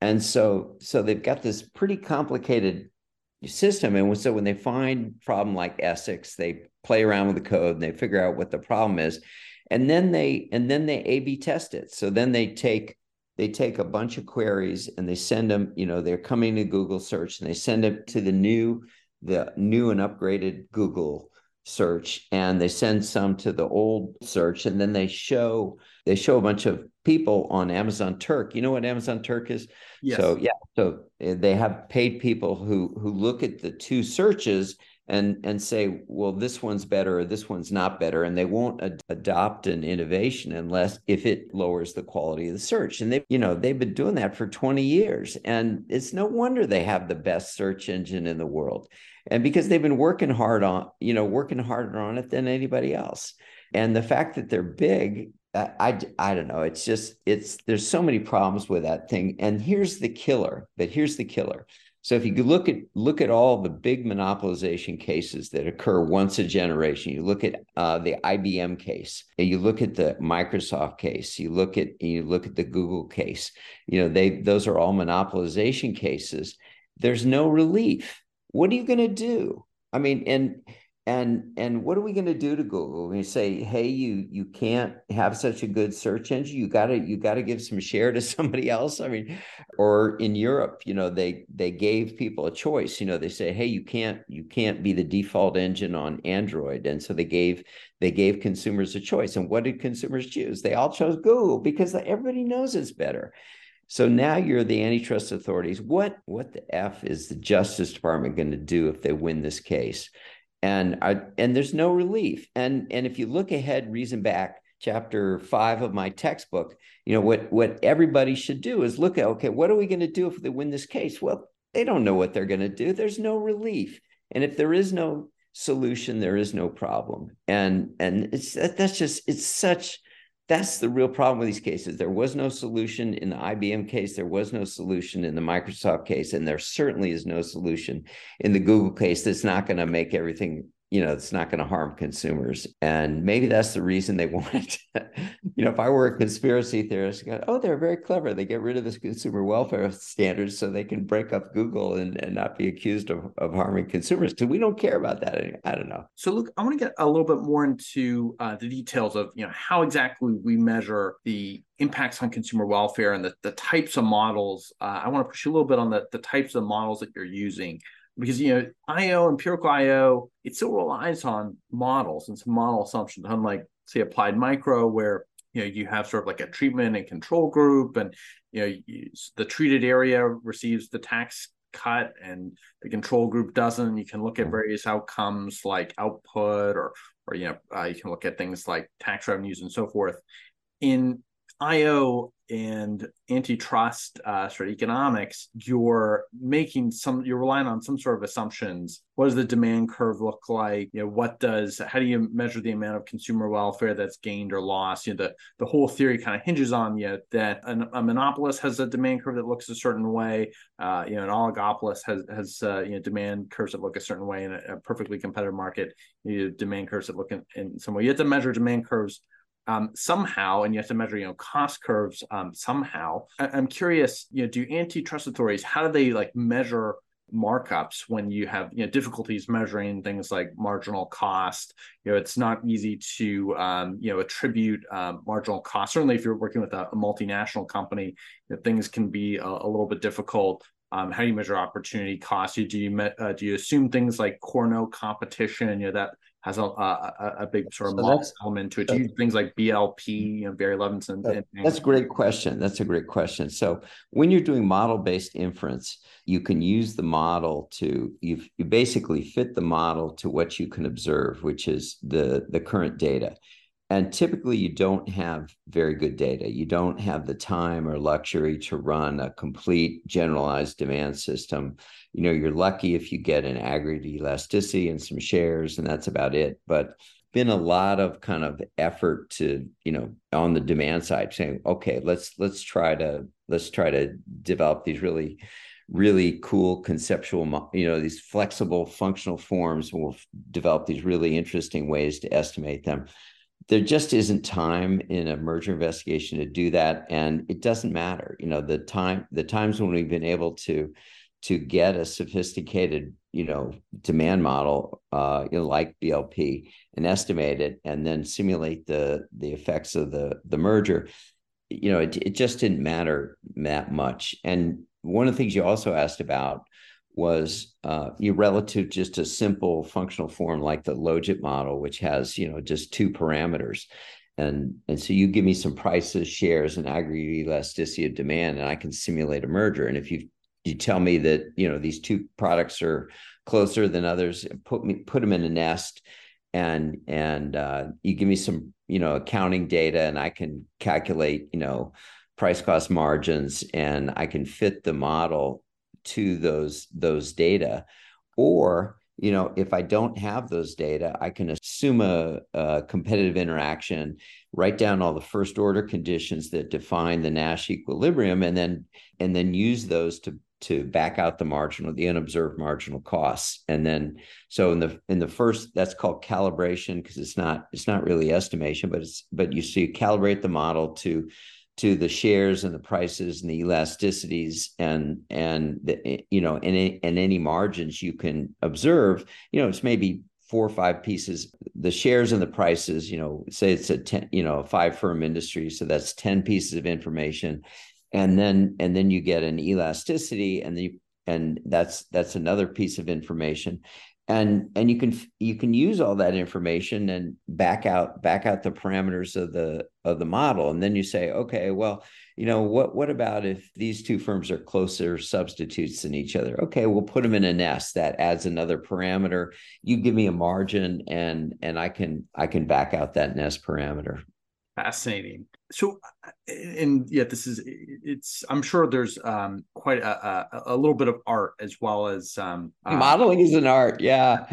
and so so they've got this pretty complicated system. And so when they find problem like essex they play around with the code and they figure out what the problem is. And then they and then they a b test it. So then they take they take a bunch of queries and they send them you know they're coming to google search and they send them to the new the new and upgraded google search. And they send some to the old search. And then they show they show a bunch of people on Amazon Turk. You know what Amazon Turk is? Yes. So yeah, so eh, they have paid people who who look at the two searches and and say, well, this one's better or this one's not better, and they won't ad- adopt an innovation unless if it lowers the quality of the search. And they, you know, they've been doing that for 20 years, and it's no wonder they have the best search engine in the world and because they've been working hard on you know working harder on it than anybody else and the fact that they're big I, I, I don't know it's just it's there's so many problems with that thing and here's the killer but here's the killer so if you look at look at all the big monopolization cases that occur once a generation, you look at uh, the IBM case, you look at the Microsoft case, you look at you look at the Google case. You know they those are all monopolization cases. There's no relief what are you going to do? I mean, and and and what are we going to do to Google? We say, hey, you you can't have such a good search engine. You got to you got to give some share to *laughs* somebody else. I mean, or in Europe, you know, they they gave people a choice. You know, they say, hey, you can't you can't be the default engine on Android, and so they gave they gave consumers a choice. And what did consumers choose? They all chose Google because everybody knows it's better. So now you're the antitrust authorities. What what the f is the Justice Department going to do if they win this case? And I, and there's no relief. And and if you look ahead, reason back, chapter five of my textbook, you know what what everybody should do is look at okay, what are we going to do if they win this case? Well, they don't know what they're going to do. There's no relief, and if there is no solution, there is no problem. And and it's that's just it's such that's the real problem with these cases. There was no solution in the IBM case. There was no solution in the Microsoft case, and there certainly is no solution in the Google case. That's not going to make everything you know, it's not going to harm consumers. And maybe that's the reason they *laughs* want it. you know, if I were a conspiracy theorist, go, oh, they're very clever. They get rid of this consumer welfare *laughs* standards so they can break up Google and, and not be accused of, of harming consumers because we don't care about that. Anymore. I don't know. So, look, I want to get a little bit more into uh, the details of, you know, how exactly we measure the impacts on consumer welfare and the, the types of models. Uh, I want to push you a little bit on the, the types of models that you're using because you know IO empirical IO it still relies on models and some model assumptions, unlike say applied micro where you know you have sort of like a treatment and control group, and you know you, the treated area receives the tax cut and the control group doesn't. You can look at various outcomes like output or or you know uh, you can look at things like tax revenues and so forth. In IO and antitrust uh, sort of economics, you're making some, you're relying on some sort of assumptions. What does the demand curve look like? You know, what does, how do you measure the amount of consumer welfare that's gained or lost? You know, the, the whole theory kind of hinges on you know, that an, a monopolist has a demand curve that looks a certain way. Uh, you know, an oligopolist has, has uh, you know, demand curves that look a certain way in a, a perfectly competitive market. You know, demand curves that look in, in some way. You have to measure demand curves um, somehow, and you have to measure, you know, cost curves um, somehow. I- am curious, you know, do antitrust authorities how do they like measure markups when you have you know difficulties measuring things like marginal cost? You know, it's not easy to um, you know attribute um, marginal cost. Certainly, if you're working with a, a multinational company, you know, things can be a, a little bit difficult. Um, how do you measure opportunity cost? Do you uh, do you assume things like Cournot competition? You know that has a, a, a big sort of so element to it. Do you things like BLP, know, Berry Levinsohn? that's a great question. That's a great question. So when you're doing model-based inference, you can use the model to you you basically fit the model to what you can observe, which is the the current data. And typically, you don't have very good data. You don't have the time or luxury to run a complete generalized demand system. You know, you're lucky if you get an aggregate elasticity and some shares, and that's about it. But been a lot of kind of effort to you know on the demand side saying okay let's let's try to let's try to develop these really really cool conceptual you know these flexible functional forms we'll develop these really interesting ways to estimate them there just isn't time in a merger investigation to do that and it doesn't matter. You know the time the times when we've been able to to get a sophisticated you know demand model uh you know like blp and estimate it and then simulate the the effects of the the merger you know it, it just didn't matter that much. And one of the things you also asked about was uh, relative just a simple functional form like the logit model, which has you know just two parameters, and and so you give me some prices, shares, and aggregate elasticity of demand, and I can simulate a merger. And if you you tell me that you know these two products are closer than others, put me put them in a nest, and and uh, you give me some you know accounting data, and I can calculate you know price cost margins, and I can fit the model to those those data. Or you know if i don't have those data i can assume a, a, competitive interaction write down all the first order conditions that define the nash equilibrium and then and then use those to to back out the marginal the unobserved marginal costs. And then so in the in the first that's called calibration because it's not it's not really estimation but it's but you see calibrate the model to to the shares and the prices and the elasticities and and the, you know and and any margins you can observe you know it's maybe four or five pieces. The shares and the prices you know say it's a 10 you know a five firm industry so that's 10 pieces of information. And then and then you get an elasticity and the and that's that's another piece of information and and you can you can use all that information and back out back out the parameters of the of the model. And then you say okay well you know what what about if these two firms are closer substitutes than each other? Okay we'll put them in a nest that adds another parameter. You give me a margin and and i can i can back out that nest parameter. Fascinating. So, and yet this is it's. I'm sure there's um, quite a, a, a little bit of art as well as um, uh, modeling is an art. Yeah,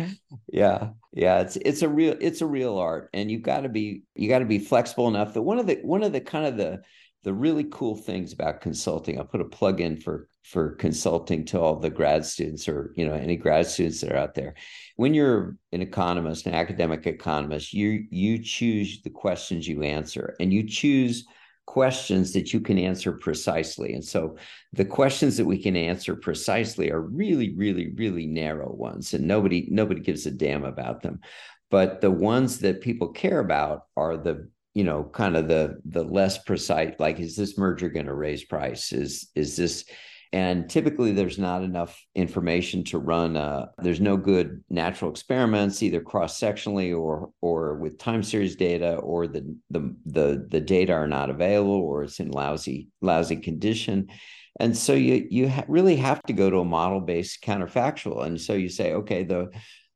yeah, yeah. It's it's a real it's a real art, and you've got to be you got to be flexible enough that one of the one of the kind of the the really cool things about consulting i'll put a plug in for for consulting to all the grad students or you know any grad students that are out there. When you're an economist an academic economist you you choose the questions you answer and you choose questions that you can answer precisely. And so the questions that we can answer precisely are really really really narrow ones and nobody nobody gives a damn about them. But the ones that people care about are the you know kind of the the less precise like is this merger going to raise price? Is is this and typically there's not enough information to run uh, there's no good natural experiments either cross sectionally or or with time series data or the the the the data are not available or it's in lousy lousy condition. And so you you ha- really have to go to a model based counterfactual. And so you say okay the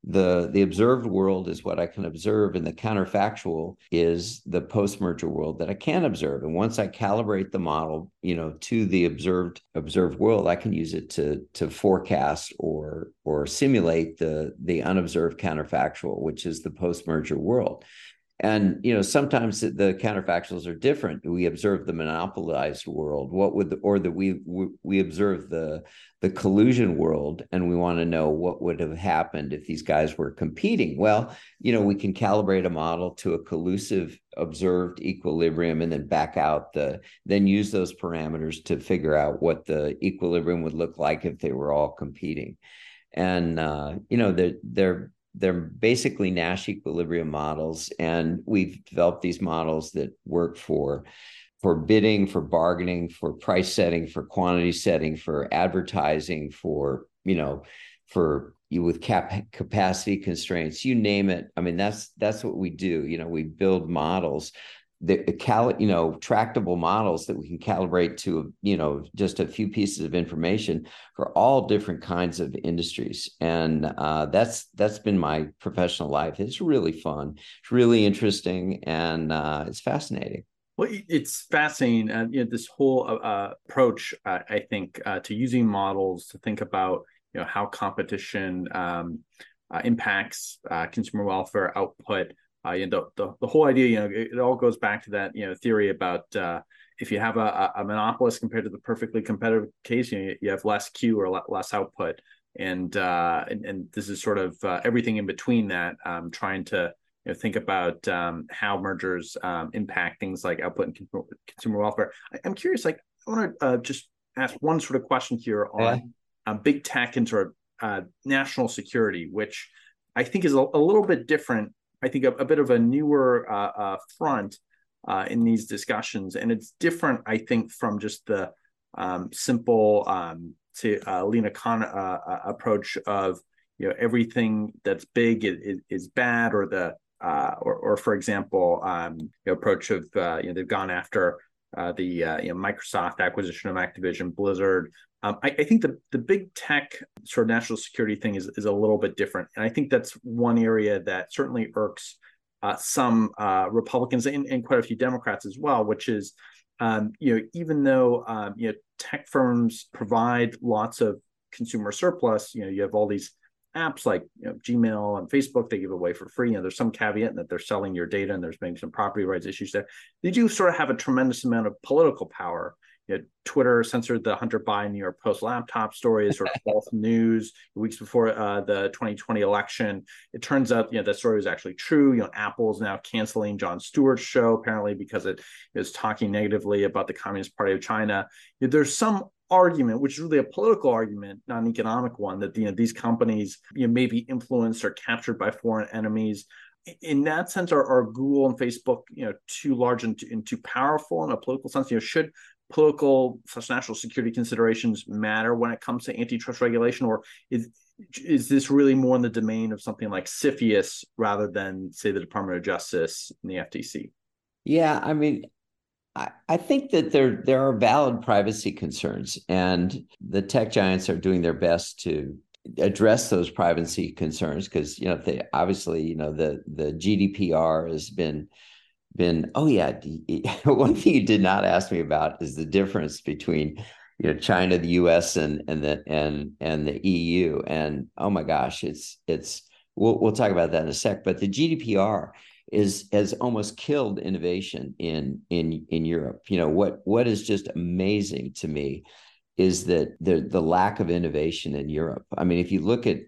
the the observed world is what I can observe, and the counterfactual is the post-merger world that I can observe. And once I calibrate the model, you know, to the observed observed world, I can use it to to forecast or or simulate the the unobserved counterfactual, which is the post-merger world. And you know sometimes the counterfactuals are different. We observe the monopolized world. What would the, or that we we observe the the collusion world and we want to know what would have happened if these guys were competing. Well you know we can calibrate a model to a collusive observed equilibrium and then back out the then use those parameters to figure out what the equilibrium would look like if they were all competing. And uh, you know they're they're they're basically Nash equilibrium models, and we've developed these models that work for for bidding, for bargaining, for price setting, for quantity setting, for advertising, for you know, for you with cap capacity constraints, you name it. I mean, that's that's what we do. You know, we build models the cal you know tractable models that we can calibrate to you know just a few pieces of information for all different kinds of industries and uh, that's that's been my professional life it's really fun it's really interesting and uh, it's fascinating well, it's fascinating. Uh, you know, this whole uh, uh approach, uh, I think, uh, to using models to think about, you know, how competition um, uh, impacts consumer welfare output, you know, the, the, the whole idea, you know, it, it, all goes back to that, you know, theory about if you have a, a monopolist compared to the perfectly competitive case, you you have less Q or less output, and and, and this is sort of everything in between that, um, trying to you know, think about um, how mergers um, impact things like output and consumer welfare. I, am curious, like, I want to uh, just ask one sort of question here on yeah. Uh, big tech and sort of uh, national security, which I think is a, a little bit different I think, a, a bit of a newer uh, uh, front uh, in these discussions, and it's different, I think, from just the um, simple, um, uh, Lina Khan approach of you know everything that's big is, is bad, or the or, or for example, um, the approach of you know they've gone after the you know Microsoft acquisition of Activision Blizzard, um, I, I, think the the big tech sort of national security thing is is a little bit different, and I think that's one area that certainly irks uh, some uh, Republicans and, and, quite a few Democrats as well, which is um, you know even though um, you know tech firms provide lots of consumer surplus, you know you have all these apps like you know, Gmail and Facebook they give away for free. You know, there's some caveat that they're selling your data and there's maybe some property rights issues there. They do sort of have a tremendous amount of political power you know, Twitter censored the Hunter Biden New York Post laptop story as sort of *laughs* false news weeks before uh, the 2020 election. It turns out, you know, that story was actually true. You know, Apple is now canceling Jon Stewart's show apparently because it is talking negatively about the Communist Party of China. You know, there's some argument, which is really a political argument, not an economic one, that you know these companies you know may be influenced or captured by foreign enemies in that sense, are, are Google and Facebook, you know, too large and too, and too powerful in a political sense? You know, should political slash national security considerations matter when it comes to antitrust regulation, or is is this really more in the domain of something like CFIUS rather than say the Department of Justice and the FTC? Yeah, I mean, I, think that there there are valid privacy concerns, and the tech giants are doing their best to address those privacy concerns because you know they obviously you know the the GDPR has been been oh yeah *laughs* one thing you did not ask me about is the difference between you know China the US and and the and and the EU and oh my gosh it's it's we'll we'll talk about that in a sec but the GDPR is has almost killed innovation in in in Europe you know what what is just amazing to me is that the the lack of innovation in Europe i mean if you look at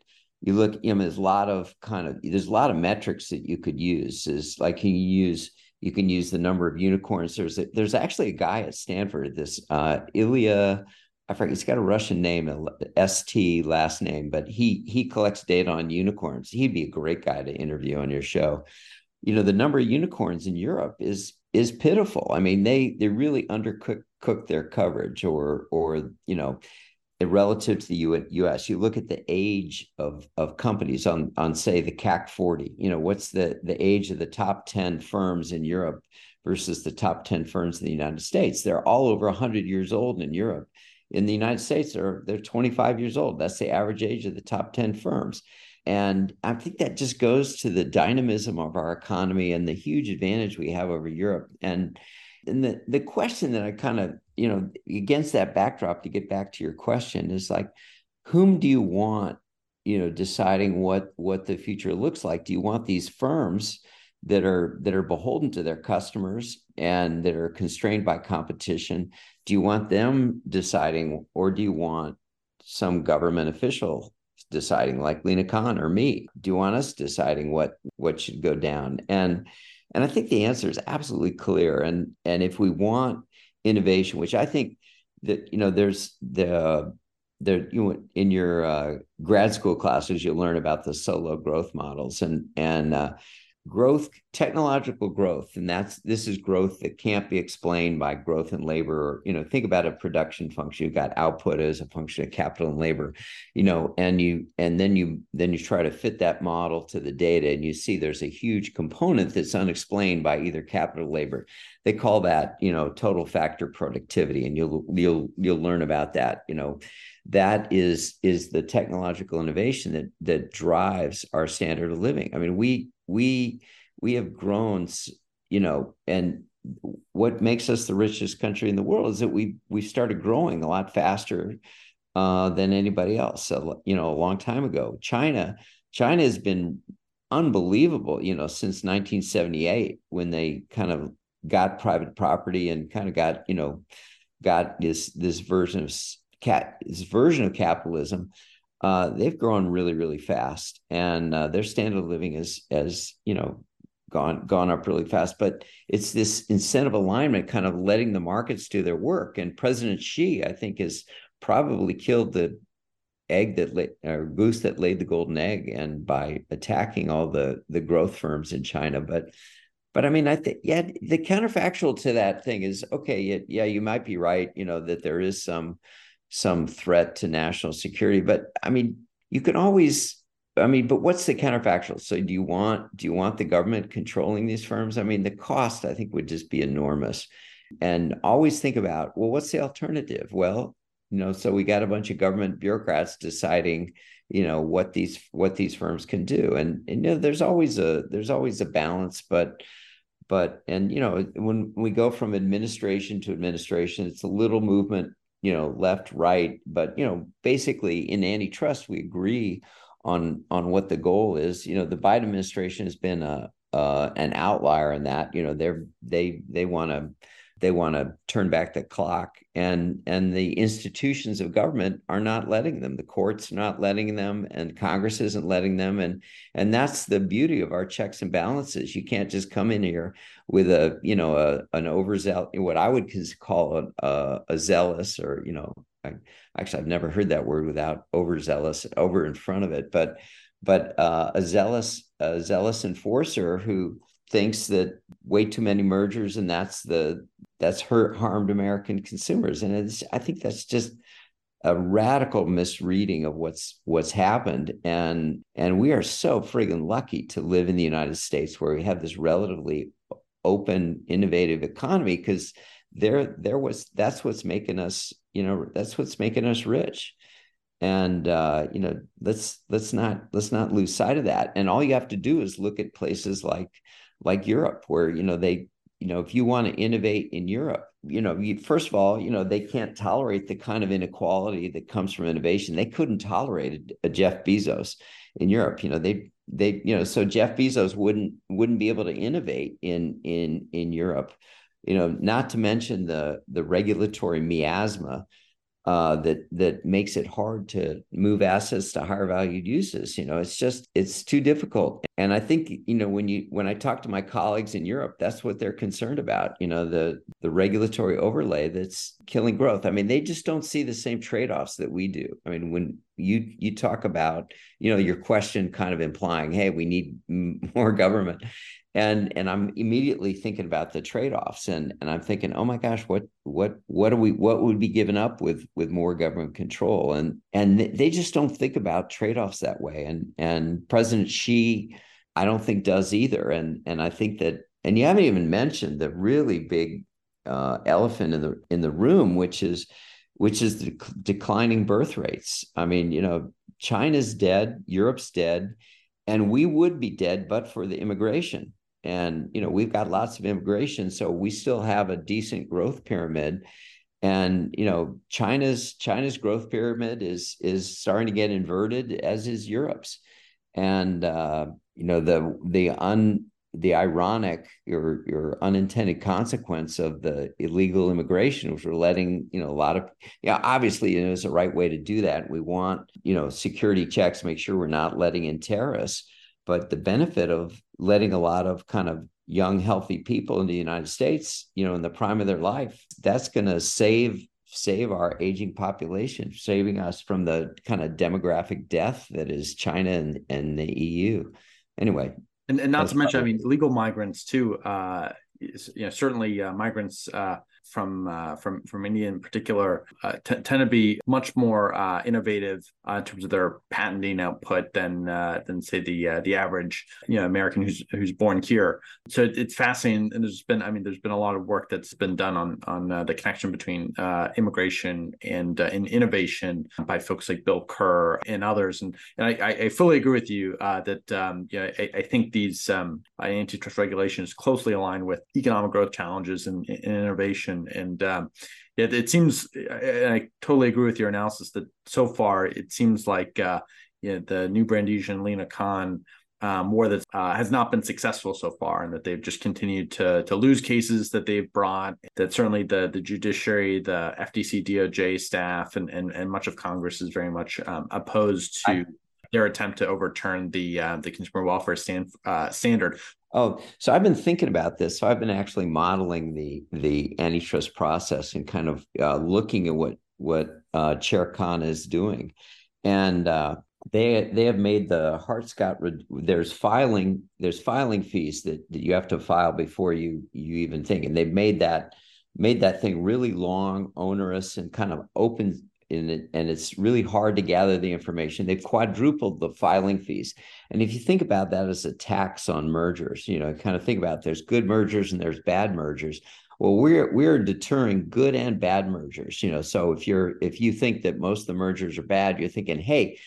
you look you know there's a lot of kind of there's a lot of metrics that you could use is like you use you can use the number of unicorns. There's a, there's actually a guy at Stanford, this uh, Ilya, I forget, he's got a Russian name, ST last name, but he he collects data on unicorns. He'd be a great guy to interview on your show. You know, the number of unicorns in Europe is is pitiful. I mean, they they really undercook cook their coverage, or or you know, relative to the U.S. You look at the age of of companies on on say the CAC 40. You know, what's the the age of the top 10 firms in Europe versus the top 10 firms in the United States? They're all over 100 years old in Europe. In the United States, they're they're 25 years old. That's the average age of the top 10 firms. And I think that just goes to the dynamism of our economy and the huge advantage we have over Europe. And and the the question that I kind of you know against that backdrop to get back to your question is like whom do you want you know deciding what what the future looks like do you want these firms that are that are beholden to their customers and that are constrained by competition do you want them deciding or do you want some government official deciding like Lina khan or me do you want us deciding what what should go down and and I think the answer is absolutely clear. And and if we want innovation, which I think that you know, there's the there you know, in your uh, grad school classes you'll learn about the Solow growth models and and uh, growth technological growth and that's this is growth that can't be explained by growth in labor you know think about a production function. You've got output as a function of capital and labor you know and you and then you then you try to fit that model to the data and you see there's a huge component that's unexplained by either capital labor. They call that you know total factor productivity and you'll you'll you'll learn about that you know. That is is the technological innovation that that drives our standard of living. I mean we we we have grown you know and what makes us the richest country in the world is that we we started growing a lot faster uh, than anybody else so, you know a long time ago. China china has been unbelievable you know since 1978 when they kind of got private property and kind of got you know got this this version of cat this version of capitalism uh, they've grown really, really fast, and uh, their standard of living is, as you know, gone gone up really fast. But it's this incentive alignment, kind of letting the markets do their work. And President Xi, I think, has probably killed the egg that or goose that laid the golden egg, and by attacking all the the growth firms in China. But but I mean, I think yeah, the counterfactual to that thing is okay. Yeah, yeah, you might be right. You know that there is some some threat to national security. But I mean, you can always I mean, but what's the counterfactual? So do you want do you want the government controlling these firms? I mean, the cost I think would just be enormous. And always think about, well, what's the alternative? Well, you know, so we got a bunch of government bureaucrats deciding, you know, what these what these firms can do. And, and you know, there's always a there's always a balance, but but and you know, when we go from administration to administration, it's a little movement you know left right but you know basically in antitrust we agree on on what the goal is. You know the biden administration has been a uh, an outlier in that you know they're they they want to they want to turn back the clock. And and the institutions of government are not letting them. The courts are not letting them and congress isn't letting them. And and that's the beauty of our checks and balances. You can't just come in here with a you know a an overzealous what i would call a, a, a zealous or you know I, actually i've never heard that word without overzealous over in front of it. But but uh, a zealous a zealous enforcer who thinks that way too many mergers and that's the that's hurt harmed American consumers. And it's I think that's just a radical misreading of what's what's happened. And and we are so friggin lucky to live in the united states where we have this relatively open innovative economy because there there was that's what's making us you know that's what's making us rich. And uh, you know let's let's not let's not lose sight of that. And all you have to do is look at places like like europe where you know they you know, if you want to innovate in Europe, you know, you, first of all, you know, they can't tolerate the kind of inequality that comes from innovation. They couldn't tolerate a, a Jeff Bezos in Europe. You know, they they you know, so Jeff Bezos wouldn't wouldn't be able to innovate in in in Europe. You know, not to mention the the regulatory miasma uh, that that makes it hard to move assets to higher valued uses. You know, it's just it's too difficult. And I think you know when you when I talk to my colleagues in Europe, that's what they're concerned about. You know, the the regulatory overlay that's killing growth. I mean, they just don't see the same trade offs that we do. I mean, when you you talk about you know your question kind of implying, hey, we need *laughs* more government and and i'm immediately thinking about the trade-offs and and i'm thinking oh my gosh what what what do we what would be given up with with more government control? And and they just don't think about trade-offs that way. And and president xi i don't think does either. And and i think that and you haven't even mentioned the really big uh, elephant in the in the room which is which is the declining birth rates. I mean you know china's dead europe's dead and we would be dead but for the immigration and you know we've got lots of immigration so we still have a decent growth pyramid. And you know china's china's growth pyramid is is starting to get inverted as is europe's. And uh, you know the the un the ironic or your unintended consequence of the illegal immigration which we're letting you know a lot of yeah obviously you know, there's a right way to do that. We want you know security checks make sure we're not letting in terrorists but the benefit of letting a lot of kind of young healthy people in the united states you know in the prime of their life that's going to save save our aging population saving us from the kind of demographic death that is china and, and the eu anyway and, and not to mention i mean legal migrants too uh you know certainly uh, migrants uh from uh, from from India in particular uh, t- tend to be much more uh, innovative uh, in terms of their patenting output than than say the the average you know American who's who's born here. So it, it's fascinating, and there's been I mean there's been a lot of work that's been done on on the connection between immigration and in innovation by folks like Bill Kerr and others, and and I, I fully agree with you that um, yeah I, I, think these um, antitrust regulations closely aligned with economic growth challenges and, and innovation and and um, it, it seems I totally agree with your analysis that so far it seems like uh, you know, the new Brandeisian Lina Khan um, war that uh, has not been successful so far, and that they've just continued to to lose cases that they've brought. That certainly the the judiciary, the FTC, DOJ staff, and and, and much of Congress is very much um, opposed to. I- their attempt to overturn the uh, the consumer welfare stand, uh, standard. Oh, so I've been thinking about this. So I've been actually modeling the the antitrust process and kind of uh, looking at what what uh, Chair Khan is doing, and uh, they they have made the Hart-Scott. There's filing there's filing fees that, that you have to file before you you even think, and they've made that made that thing really long, onerous, and kind of open in it, and it's really hard to gather the information. They've quadrupled the filing fees. And if you think about that as a tax on mergers, you know, kind of think about there's good mergers and there's bad mergers. Well, we're we're deterring good and bad mergers. You know, so if you're if you think that most of the mergers are bad, you're thinking, hey,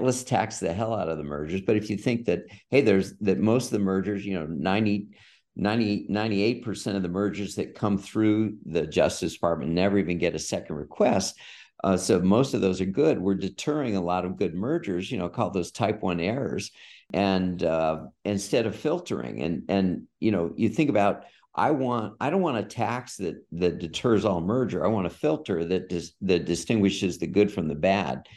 let's tax the hell out of the mergers. But if you think that, hey, there's that most of the mergers, you know, 90 90, 98% of the mergers that come through the Justice Department never even get a second request. Uh, so most of those are good. We're deterring a lot of good mergers, you know, call those type one errors, and uh, instead of filtering. And and you know, you think about I want I don't want a tax that that deters all merger. I want a filter that dis, that distinguishes the good from the bad.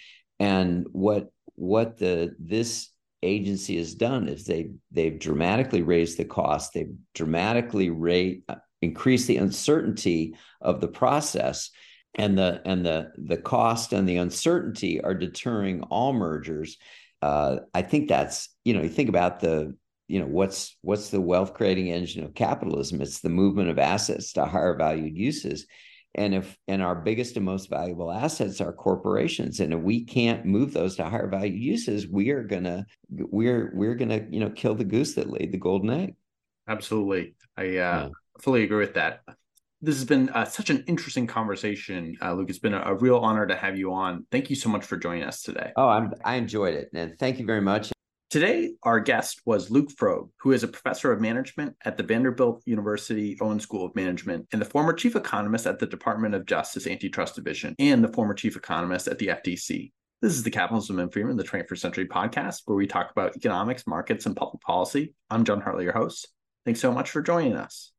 And what what the this agency has done is they they've dramatically raised the cost. They've dramatically rate uh, increased the uncertainty of the process and the and the the cost and the uncertainty are deterring all mergers. Uh, I think that's you know you think about the you know what's what's the wealth creating engine of capitalism? It's the movement of assets to higher valued uses. And if and our biggest and most valuable assets are corporations, and if we can't move those to higher value uses, we are gonna we're we're gonna you know kill the goose that laid the golden egg. Absolutely, I uh, yeah. fully agree with that this has been uh, such an interesting conversation, uh, Luke. It's been a, a, real honor to have you on. Thank you so much for joining us today. Oh, I'm, I enjoyed it, and thank you very much. Today, our guest was Luke Froeb, who is a professor of management at the Vanderbilt University Owen School of Management and the former chief economist at the Department of Justice Antitrust Division and the former chief economist at the FTC. This is the Capitalism and Freedom, the 21st Century podcast, where we talk about economics, markets, and public policy. I'm Jon Hartley, your host. Thanks so much for joining us.